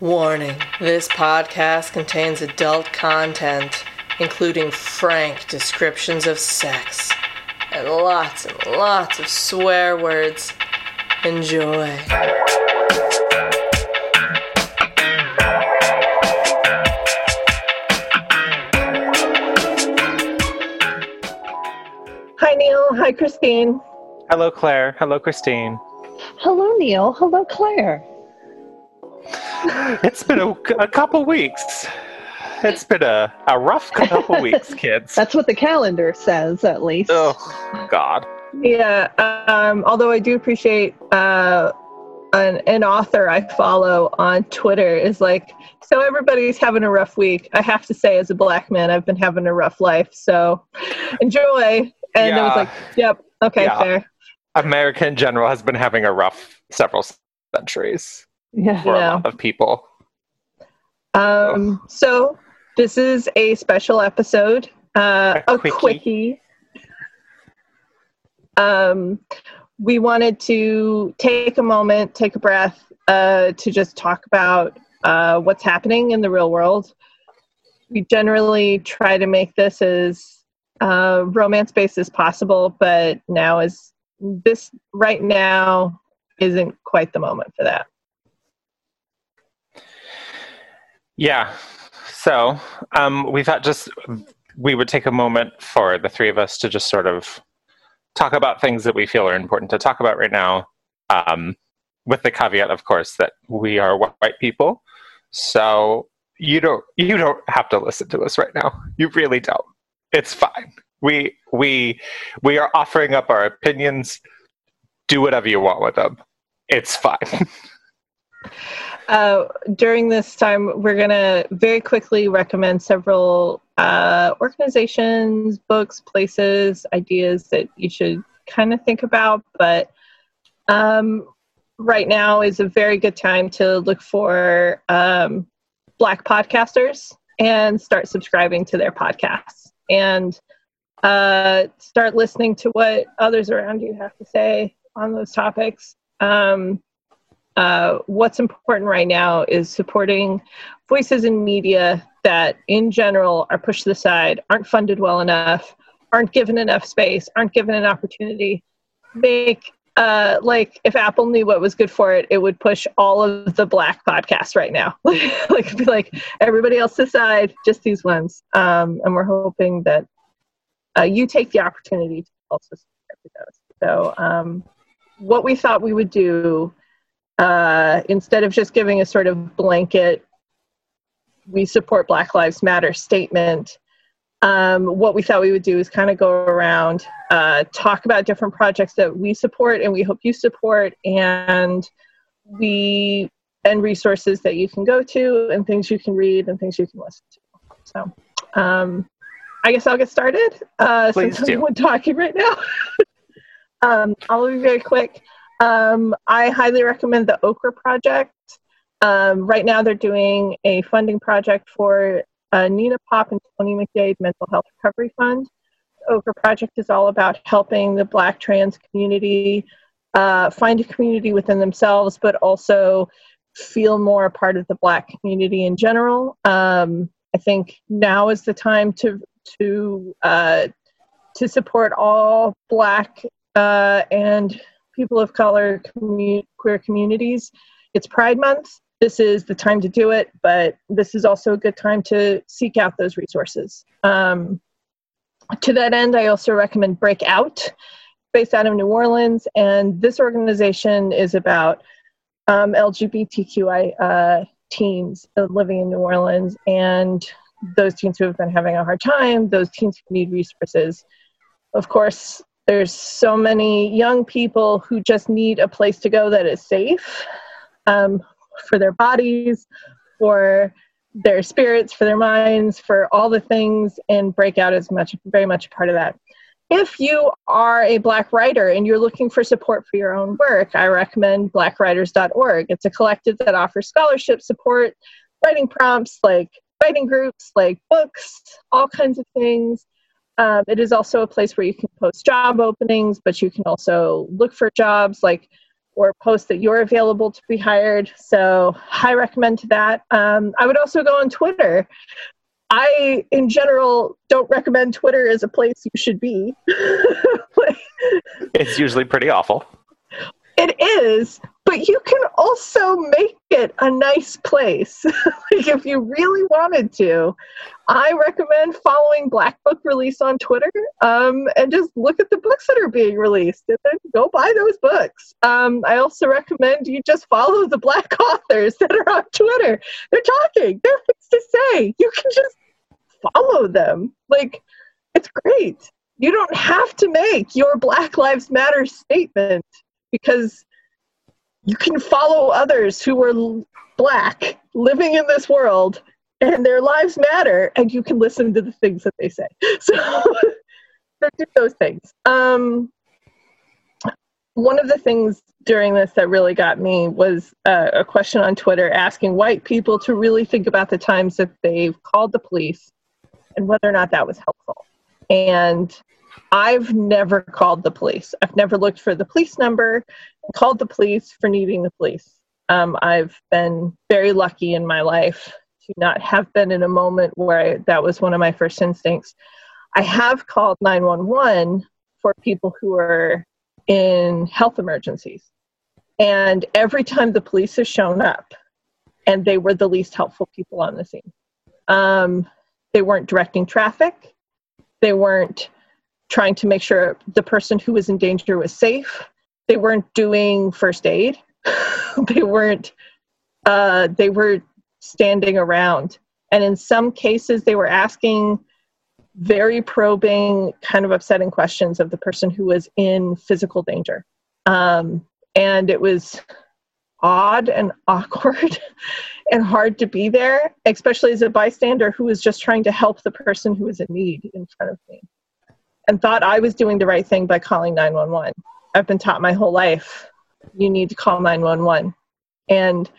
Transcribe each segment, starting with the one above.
Warning this podcast contains adult content, including frank descriptions of sex and lots and lots of swear words. Enjoy. Hi, Neil. Hi, Christine. Hello, Claire. Hello, Christine. Hello, Neil. Hello, Claire. It's been a, a couple weeks. It's been a, a rough couple weeks, kids. That's what the calendar says, at least. Oh, God. Yeah, um, although I do appreciate uh, an, an author I follow on Twitter is like, so everybody's having a rough week. I have to say, as a black man, I've been having a rough life. So enjoy. And I was like, yep, okay, Yeah. fair. America in general has been having a rough several centuries Yeah. for Yeah. a lot of people. Um, so this is a special episode, uh, A a, quickie. quickie. Um, we wanted to take a moment, take a breath, uh, to just talk about uh, what's happening in the real world. We generally try to make this as uh, romance based as possible, but now is this right now isn't quite the moment for that. Yeah. So um, we thought just we would take a moment for the three of us to just sort of talk about things that we feel are important to talk about right now, um, with the caveat, of course, that we are white people. So you don't you don't have to listen to us right now. You really don't. It's fine. We we we are offering up our opinions. Do whatever you want with them. It's fine. Uh, during this time, we're going to very quickly recommend several uh, organizations, books, places, ideas that you should kind of think about. But um, right now is a very good time to look for um, Black podcasters and start subscribing to their podcasts and uh, start listening to what others around you have to say on those topics. Um, uh, what's important right now is supporting voices in media that, in general, are pushed to the side, aren't funded well enough, aren't given enough space, aren't given an opportunity. Make uh, like if Apple knew what was good for it, it would push all of the black podcasts right now. like be like everybody else aside, just these ones. Um, and we're hoping that uh, you take the opportunity to also subscribe to those. So um, what we thought we would do uh, instead of just giving a sort of blanket we support black lives matter statement. Um, what we thought we would do is kind of go around uh, talk about different projects that we support and we hope you support and we and resources that you can go to and things you can read and things you can listen to. So um, i guess i'll get started uh, Please since do. i'm talking right now. Um, i'll be very quick um, I highly recommend the Okra Project. Um, right now, they're doing a funding project for uh, Nina Pop and Tony McDade Mental Health Recovery Fund. The Okra Project is all about helping the Black trans community uh, find a community within themselves, but also feel more a part of the Black community in general. Um, I think now is the time to to uh, to support all Black uh, and people of color, queer communities. It's Pride Month. This is the time to do it, but this is also a good time to seek out those resources. Um, to that end, I also recommend Breakout, based out of New Orleans, and this organization is about um, LGBTQI uh, teens living in New Orleans and those teens who have been having a hard time, those teens who need resources. Of course, there's so many young people who just need a place to go that is safe um, for their bodies, for their spirits, for their minds, for all the things, and Breakout is much, very much a part of that. If you are a Black writer and you're looking for support for your own work, I recommend blackwriters.org. It's a collective that offers scholarship support, writing prompts like writing groups, like books, all kinds of things. Um, it is also a place where you can post job openings, but you can also look for jobs. Like or post that you're available to be hired. So I recommend that. Um, I would also go on Twitter. I, in general, don't recommend Twitter as a place you should be. it's usually pretty awful. It is, but you can also make it a nice place. like if you really wanted to, I recommend following Black Book Release on Twitter um, and just look at the books that are being released and then go buy those books. Um, I also recommend you just follow the Black authors that are on Twitter. They're talking, they are things to say. You can just follow them. Like, it's great. You don't have to make your Black Lives Matter statement because you can follow others who are black living in this world and their lives matter and you can listen to the things that they say. So do those things. Um, one of the things during this that really got me was uh, a question on twitter asking white people to really think about the times that they've called the police and whether or not that was helpful. And I've never called the police. I've never looked for the police number called the police for needing the police. Um, I've been very lucky in my life to not have been in a moment where I, that was one of my first instincts. I have called 911 for people who are in health emergencies. And every time the police has shown up, and they were the least helpful people on the scene. Um, they weren't directing traffic. They weren't trying to make sure the person who was in danger was safe. They weren't doing first aid. they weren't. Uh, they were standing around, and in some cases, they were asking very probing, kind of upsetting questions of the person who was in physical danger. Um, and it was odd and awkward and hard to be there, especially as a bystander who was just trying to help the person who was in need in front of me and thought I was doing the right thing by calling 911. I've been taught my whole life you need to call 911. And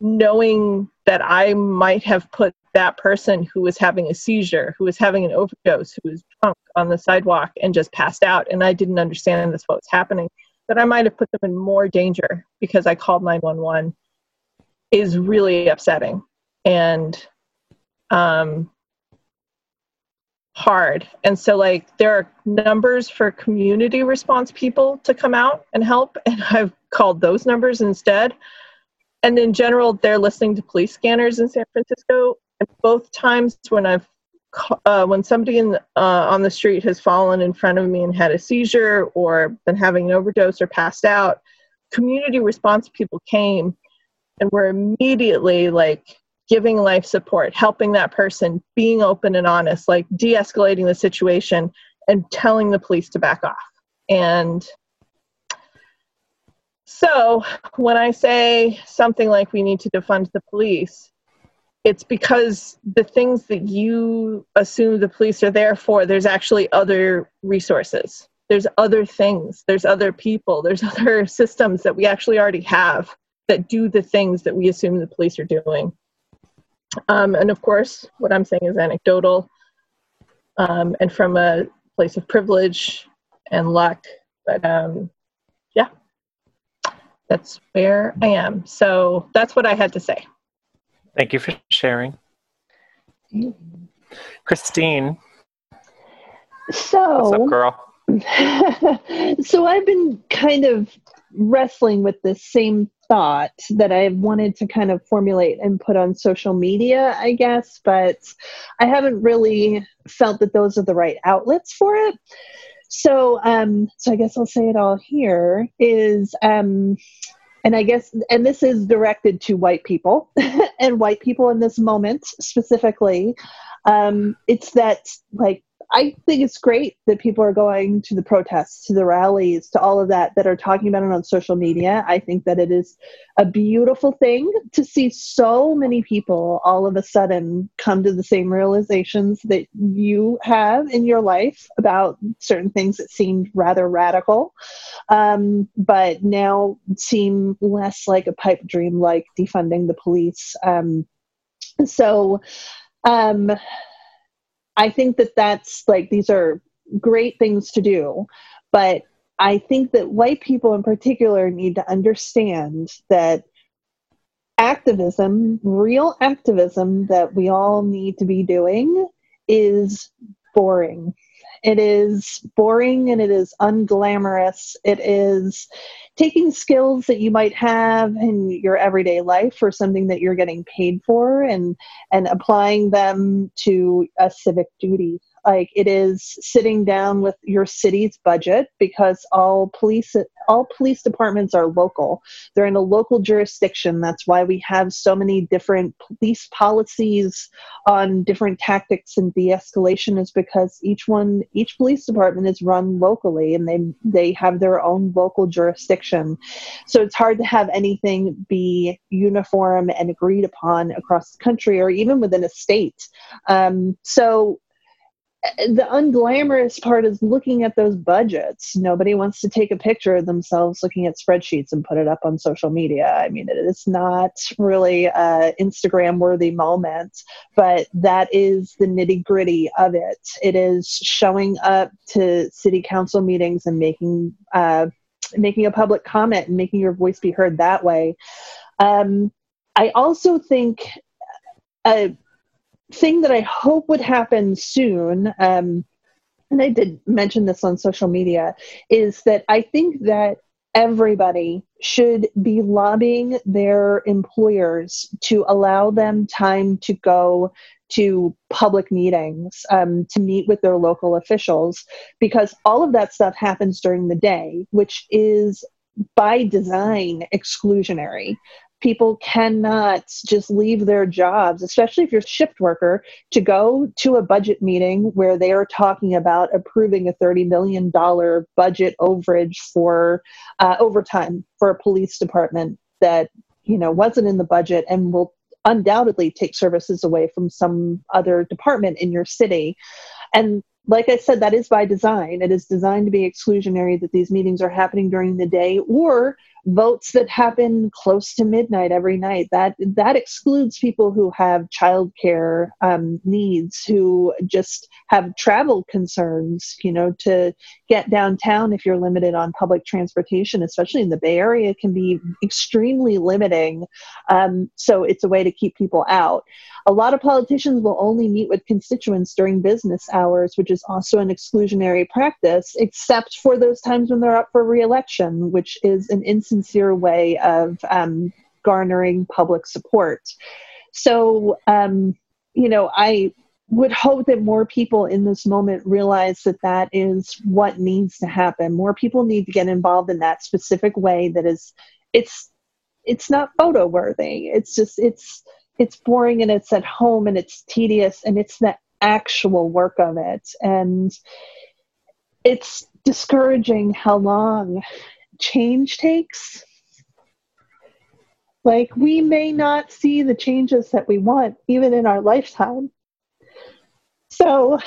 knowing that I might have put that person who was having a seizure, who was having an overdose, who was drunk on the sidewalk and just passed out, and I didn't understand this what was happening, that I might have put them in more danger because I called 911 is really upsetting. And um, hard. And so, like, there are numbers for community response people to come out and help, and I've called those numbers instead. And in general, they're listening to police scanners in San Francisco. And both times when I've uh, when somebody in, uh, on the street has fallen in front of me and had a seizure or been having an overdose or passed out, community response people came and were immediately like giving life support, helping that person, being open and honest, like de escalating the situation and telling the police to back off. And so when I say something like we need to defund the police, it's because the things that you assume the police are there for, there's actually other resources. There's other things, there's other people, there's other systems that we actually already have that do the things that we assume the police are doing. Um, and of course, what I'm saying is anecdotal um, and from a place of privilege and luck. But um, yeah, that's where I am. So that's what I had to say. Thank you for sharing. Christine. So, what's up, girl? so I've been kind of wrestling with this same thought that I wanted to kind of formulate and put on social media, I guess, but I haven't really felt that those are the right outlets for it. So, um, so I guess I'll say it all here is, um, and I guess, and this is directed to white people and white people in this moment specifically. Um, it's that like I think it's great that people are going to the protests, to the rallies, to all of that, that are talking about it on social media. I think that it is a beautiful thing to see so many people all of a sudden come to the same realizations that you have in your life about certain things that seemed rather radical, um, but now seem less like a pipe dream, like defunding the police. Um, so, um, I think that that's like these are great things to do, but I think that white people in particular need to understand that activism, real activism that we all need to be doing, is boring. It is boring and it is unglamorous. It is taking skills that you might have in your everyday life for something that you're getting paid for and and applying them to a civic duty like it is sitting down with your city's budget because all police all police departments are local. They're in a local jurisdiction. That's why we have so many different police policies on different tactics and de-escalation is because each one each police department is run locally and they they have their own local jurisdiction. So it's hard to have anything be uniform and agreed upon across the country or even within a state. Um, so the unglamorous part is looking at those budgets. Nobody wants to take a picture of themselves looking at spreadsheets and put it up on social media. I mean, it is not really an Instagram worthy moment, but that is the nitty gritty of it. It is showing up to city council meetings and making uh, making a public comment and making your voice be heard that way. Um, I also think. Uh, thing that I hope would happen soon, um, and I did mention this on social media, is that I think that everybody should be lobbying their employers to allow them time to go to public meetings um, to meet with their local officials because all of that stuff happens during the day which is by design exclusionary people cannot just leave their jobs, especially if you're a shift worker, to go to a budget meeting where they are talking about approving a $30 million budget overage for uh, overtime for a police department that you know wasn't in the budget and will undoubtedly take services away from some other department in your city and like I said, that is by design. It is designed to be exclusionary that these meetings are happening during the day or votes that happen close to midnight every night. That that excludes people who have childcare um, needs, who just have travel concerns. You know, to get downtown if you're limited on public transportation, especially in the Bay Area, can be extremely limiting. Um, so it's a way to keep people out. A lot of politicians will only meet with constituents during business hours, which is also an exclusionary practice, except for those times when they're up for reelection, which is an insincere way of um, garnering public support. So, um, you know, I would hope that more people in this moment realize that that is what needs to happen. More people need to get involved in that specific way that is, it's, it's not photo worthy. It's just, it's, it's boring and it's at home and it's tedious and it's the actual work of it and it's discouraging how long change takes. Like we may not see the changes that we want even in our lifetime. So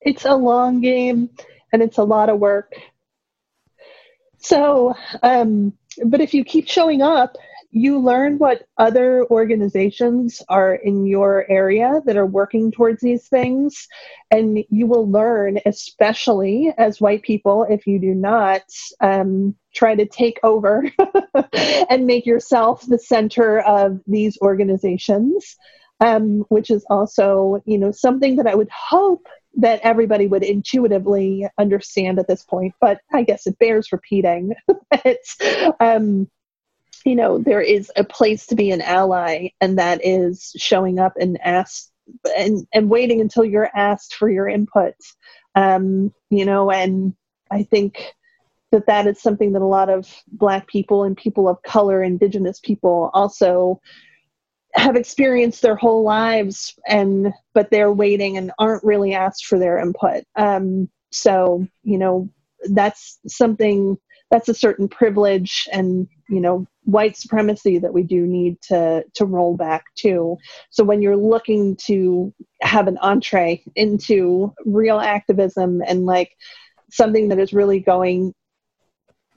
it's a long game and it's a lot of work. So um but if you keep showing up you learn what other organizations are in your area that are working towards these things. And you will learn, especially as white people, if you do not um, try to take over and make yourself the center of these organizations. Um, which is also, you know, something that I would hope that everybody would intuitively understand at this point, but I guess it bears repeating. it's, um, you know there is a place to be an ally and that is showing up and ask and and waiting until you're asked for your input. Um you know and i think that that is something that a lot of black people and people of color indigenous people also have experienced their whole lives and but they're waiting and aren't really asked for their input. Um so you know that's something that's a certain privilege and you know white supremacy that we do need to to roll back to. So when you're looking to have an entree into real activism and like something that is really going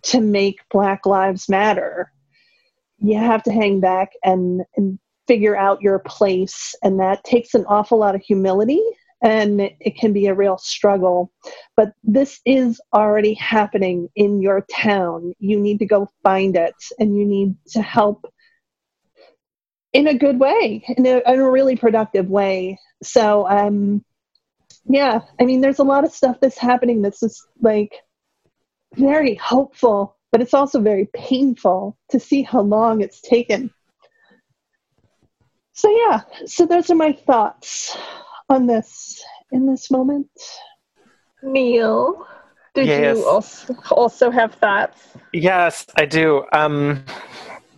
to make black lives matter you have to hang back and and figure out your place. And that takes an awful lot of humility and it can be a real struggle. But this is already happening in your town. You need to go find it and you need to help in a good way, in a, in a really productive way. So, um, yeah, I mean, there's a lot of stuff that's happening that's just like very hopeful, but it's also very painful to see how long it's taken. So, yeah, so those are my thoughts on this in this moment. Neil, did Yes. you also, also have thoughts? Yes, I do. Um,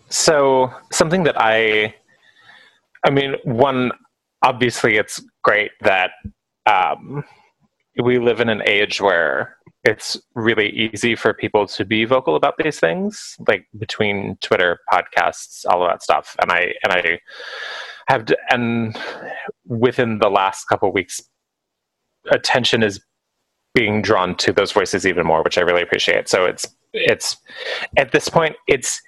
so something that I, I mean, one obviously it's great that um, we live in an age where it's really easy for people to be vocal about these things, like between Twitter, podcasts, all of that stuff. And I and I have and within the last couple weeks, attention is being drawn to those voices even more, which I really appreciate. So it's it's at this point it's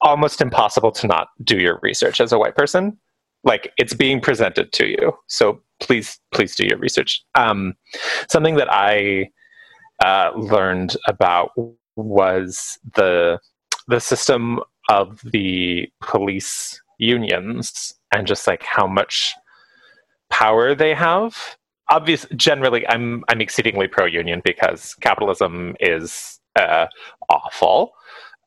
almost impossible to not do your research as a white person. Like it's being presented to you, so please please do your research. Um, something that I uh, learned about was the the system of the police unions and just like how much power they have. Obvious generally i'm i'm exceedingly pro union because capitalism is uh, awful.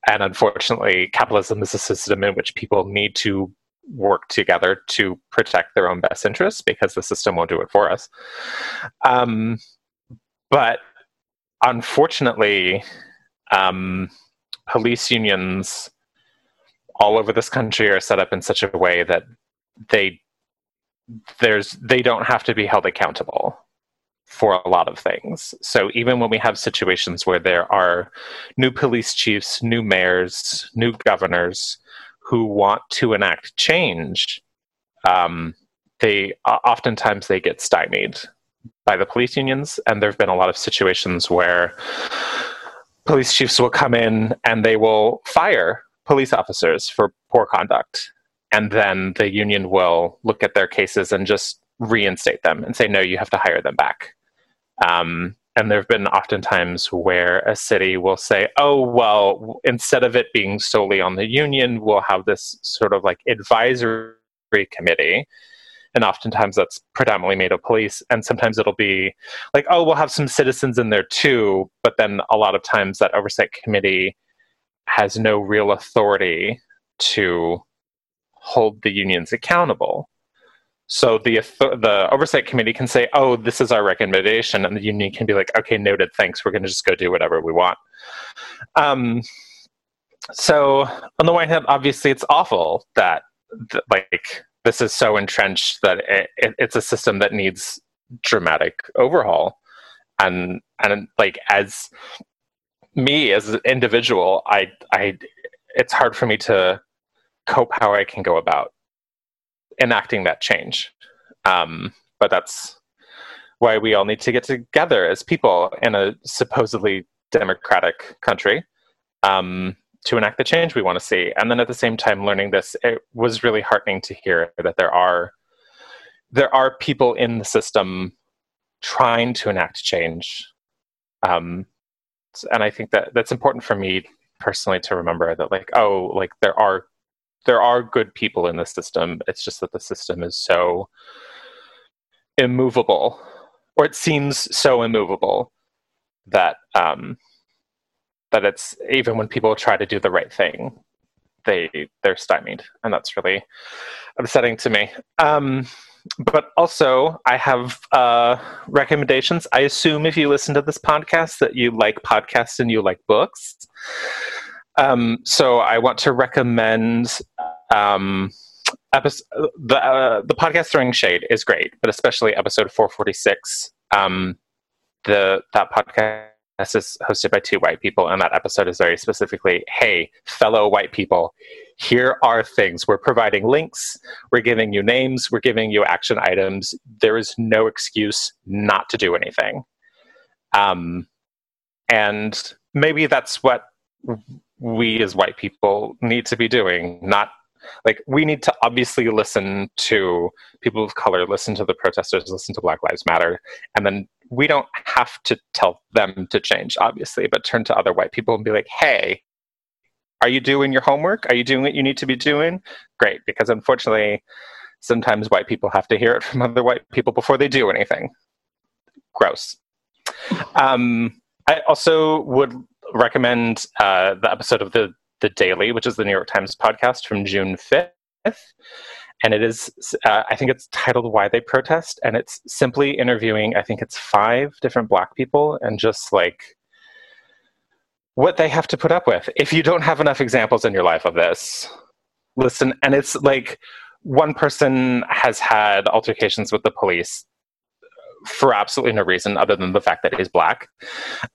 And unfortunately capitalism is a system in which people need to work together to protect their own best interests because the system won't do it for us. Um, but unfortunately um, police unions all over this country are set up in such a way that they there's they don't have to be held accountable for a lot of things. So even when we have situations where there are new police chiefs, new mayors, new governors who want to enact change, um, they uh, oftentimes they get stymied by the police unions, and there have been a lot of situations where police chiefs will come in and they will fire police officers for poor conduct and then the union will look at their cases and just reinstate them and say no you have to hire them back. Um, and there have been oftentimes where a city will say oh well instead of it being solely on the union we'll have this sort of like advisory committee. And oftentimes that's predominantly made of police and sometimes it'll be like oh we'll have some citizens in there too. But then a lot of times that oversight committee has no real authority to hold the unions accountable. So the the oversight committee can say, "Oh, this is our recommendation," and the union can be like, "Okay, noted. Thanks. We're going to just go do whatever we want." Um, so on the one hand, obviously, it's awful that th- like this is so entrenched that it, it, it's a system that needs dramatic overhaul, and and like as me as an individual, I I it's hard for me to cope how I can go about enacting that change. Um, but that's why we all need to get together as people in a supposedly democratic country um, to enact the change we want to see. And then at the same time, learning this, it was really heartening to hear that there are there are people in the system trying to enact change. Um, and I think that that's important for me personally to remember that, like, oh, like there are there are good people in the system. It's just that the system is so immovable, or it seems so immovable that um, that it's even when people try to do the right thing, they they're stymied, and that's really upsetting to me. Um, but also, I have uh, recommendations. I assume if you listen to this podcast that you like podcasts and you like books. Um, so I want to recommend um, episode, the uh, the podcast Throwing Shade is great, but especially episode 446. Um, the that podcast is hosted by two white people, and that episode is very specifically, "Hey, fellow white people, here are things. We're providing links. We're giving you names. We're giving you action items. There is no excuse not to do anything." Um, and maybe that's what we as white people need to be doing not Like, we need to obviously listen to people of color, listen to the protesters, listen to Black Lives Matter, and then we don't have to tell them to change, obviously, but turn to other white people and be like, hey, are you doing your homework? Are you doing what you need to be doing? Great, because unfortunately, sometimes white people have to hear it from other white people before they do anything. Gross. Um, I also would recommend uh, the episode of the the Daily, which is the New York Times podcast from June fifth, and it is uh, I think it's titled "Why They Protest," and it's simply interviewing I think it's five different Black people and just like what they have to put up with. If you don't have enough examples in your life of this, listen. And it's like one person has had altercations with the police for absolutely no reason other than the fact that he's black.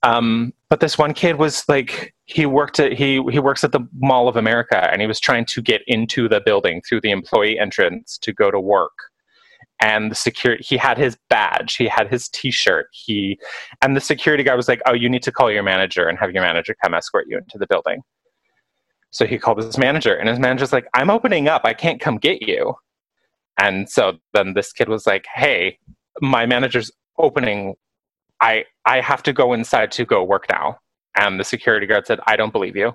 Um, but this one kid was like, he worked at he he works at the Mall of America, and he was trying to get into the building through the employee entrance to go to work. And the security, he had his badge, he had his T-shirt, he, and the security guy was like, "Oh, you need to call your manager and have your manager come escort you into the building." So he called his manager, and his manager's like, "I'm opening up, I can't come get you." And so then this kid was like, "Hey, my manager's opening i i have to go inside to go work now. And the security guard said i don't believe you.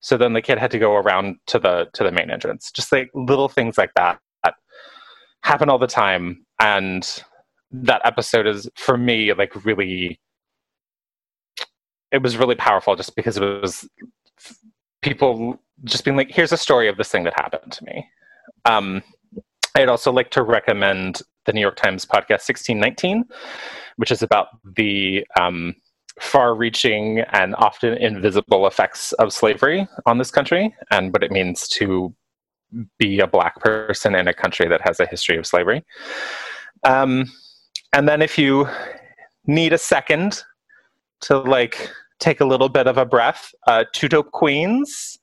So then the kid had to go around to the to the main entrance. Just like little things like that, that happen all the time. And that episode is for me like really it was really powerful just because it was people just being like here's a story of this thing that happened to me. Um, i'd also like to recommend the New York Times podcast 1619, which is about the um, far reaching and often invisible effects of slavery on this country and what it means to be a black person in a country that has a history of slavery. Um, and then if you need a second to like take a little bit of a breath, uh, Two Dope Queens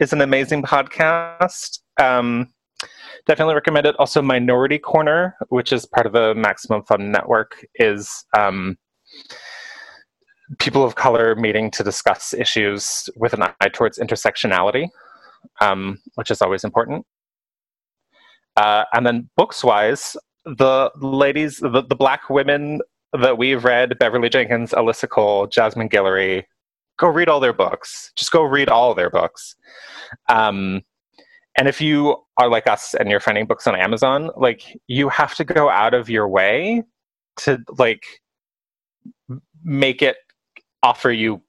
is an amazing podcast. Um, definitely recommend it. Also, Minority Korner, which is part of the Maximum Fun Network, is um, people of color meeting to discuss issues with an eye towards intersectionality, um, which is always important. Uh, and then books wise, the ladies, the, the black women that we've read, Beverly Jenkins, Alyssa Cole, Jasmine Guillory, go read all their books. Just go read all their books. Um, and if you are like us and you're finding books on Amazon, like you have to go out of your way to like make it offer you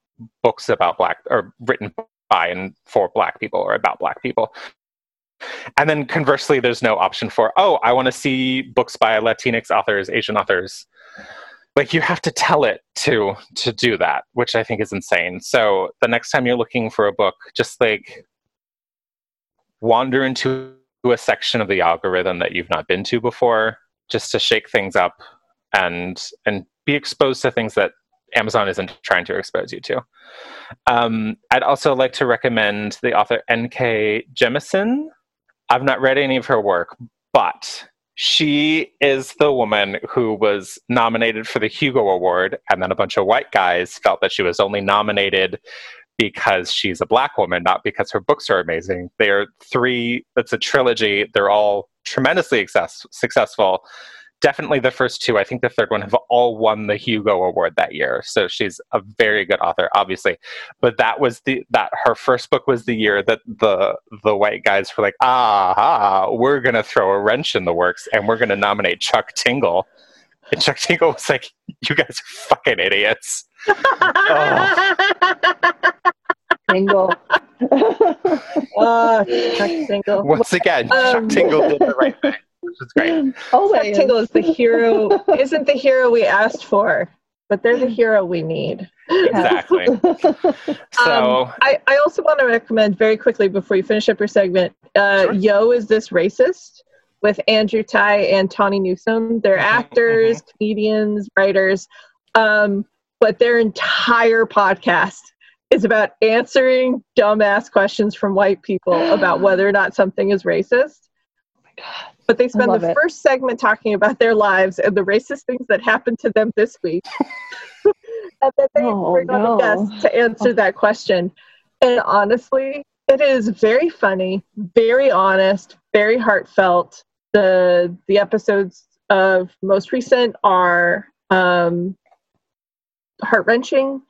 books about black or written by and for black people or about black people. And then conversely, there's no option for, oh, I want to see books by Latinx authors, Asian authors. Like you have to tell it to to do that, which I think is insane. So the next time you're looking for a book, just like wander into a section of the algorithm that you've not been to before just to shake things up and and be exposed to things that Amazon isn't trying to expose you to. Um, I'd also like to recommend the author N.K. Jemisin. I've not read any of her work, but she is the woman who was nominated for the Hugo Award, and then a bunch of white guys felt that she was only nominated because she's a black woman, not because her books are amazing. They are three, it's a trilogy. They're all tremendously success, successful. Definitely the first two. I think the third one have all won the Hugo Award that year. So she's a very good author, obviously. But that was the that her first book was the year that the the white guys were like, ah, we're gonna throw a wrench in the works and we're gonna nominate Chuck Tingle. And Chuck Tingle was like, You guys are fucking idiots. oh. Tingle. uh, Chuck Tingle. Once again, um, Chuck Tingle did the right thing, which is great. Oh, Chuck Tingle is the hero. Isn't the hero we asked for, but they're the hero we need. Exactly. so um, I, I also want to recommend very quickly before you finish up your segment. Uh, sure. Yo, is this racist? With Andrew Ti and Tawny Newsome. They're mm-hmm, actors, comedians, writers. Um, but their entire podcast is about answering dumbass questions from white people about whether or not something is racist. Oh my God. But they spend the it. first segment talking about their lives and the racist things that happened to them this week. and then they oh, bring no. on a guest to answer that question. And honestly, it is very funny, very honest, very heartfelt. The the episodes of most recent are um, heart wrenching,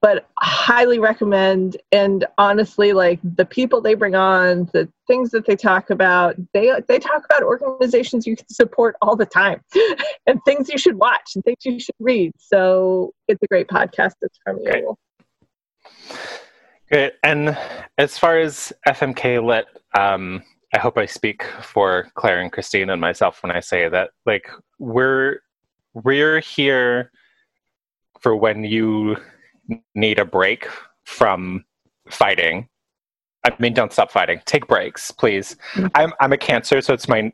but highly recommend. And honestly, like the people they bring on, the things that they talk about, they they talk about organizations you can support all the time, and things you should watch and things you should read. So it's a great podcast. It's from you. Good. And as far as FMK Lit, um, I hope I speak for Claire and Christine and myself when I say that, like, we're we're here for when you need a break from fighting. I mean, don't stop fighting. Take breaks, please. I'm I'm a cancer, so it's my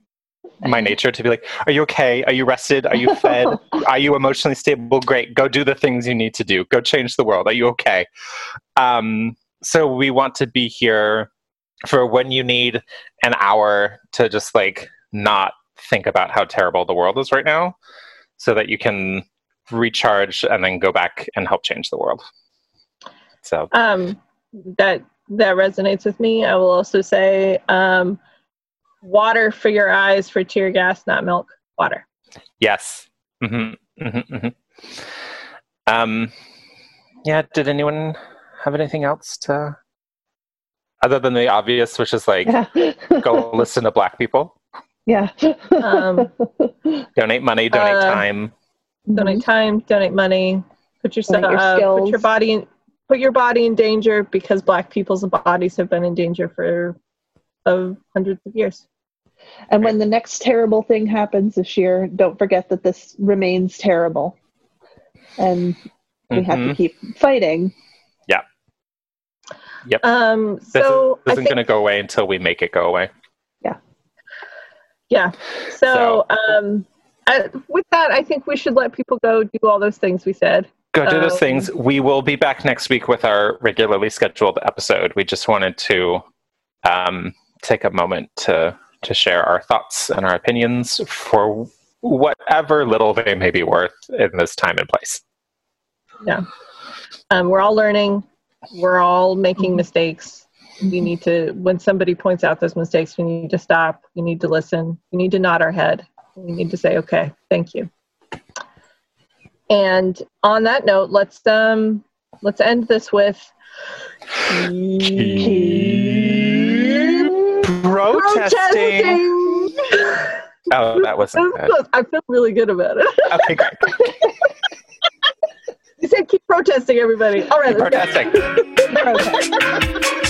my nature to be like, "Are you okay? Are you rested? Are you fed? Are you emotionally stable? Great. Go do the things you need to do. Go change the world. Are you okay?" Um, so we want to be here for when you need an hour to just like not think about how terrible the world is right now, so that you can recharge and then go back and help change the world. So um, that that resonates with me. I will also say um, water for your eyes for tear gas, not milk. Water. Yes. Mm-hmm. Mm-hmm. Mm-hmm. Um, yeah. Did anyone have anything else to, other than the obvious, which is like yeah. go listen to Black people? Yeah. Um, donate money. Donate uh, time donate mm-hmm. time, donate money, put yourself, your uh, put your body, in, put your body in danger because Black people's bodies have been in danger for of hundreds of years. And when the next terrible thing happens this year, don't forget that this remains terrible, and we mm-hmm. have to mm-hmm. keep fighting. Yep. Um. So this, isn't going to go away until we make it go away. Yeah. Yeah. So, so um uh, with that, I think we should let people go do all those things we said. Go do those um, things. We will be back next week with our regularly scheduled episode. We just wanted to um, take a moment to to share our thoughts and our opinions for whatever little they may be worth in this time and place. Yeah, um, we're all learning. We're all making mistakes. We need to, when somebody points out those mistakes, we need to stop. We need to listen. We need to nod our head we need to say, okay, thank you. And on that note, let's um let's end this with keep protesting. Oh, that wasn't. I feel really good about it. Okay, great. said keep protesting, everybody. All right, keep protesting.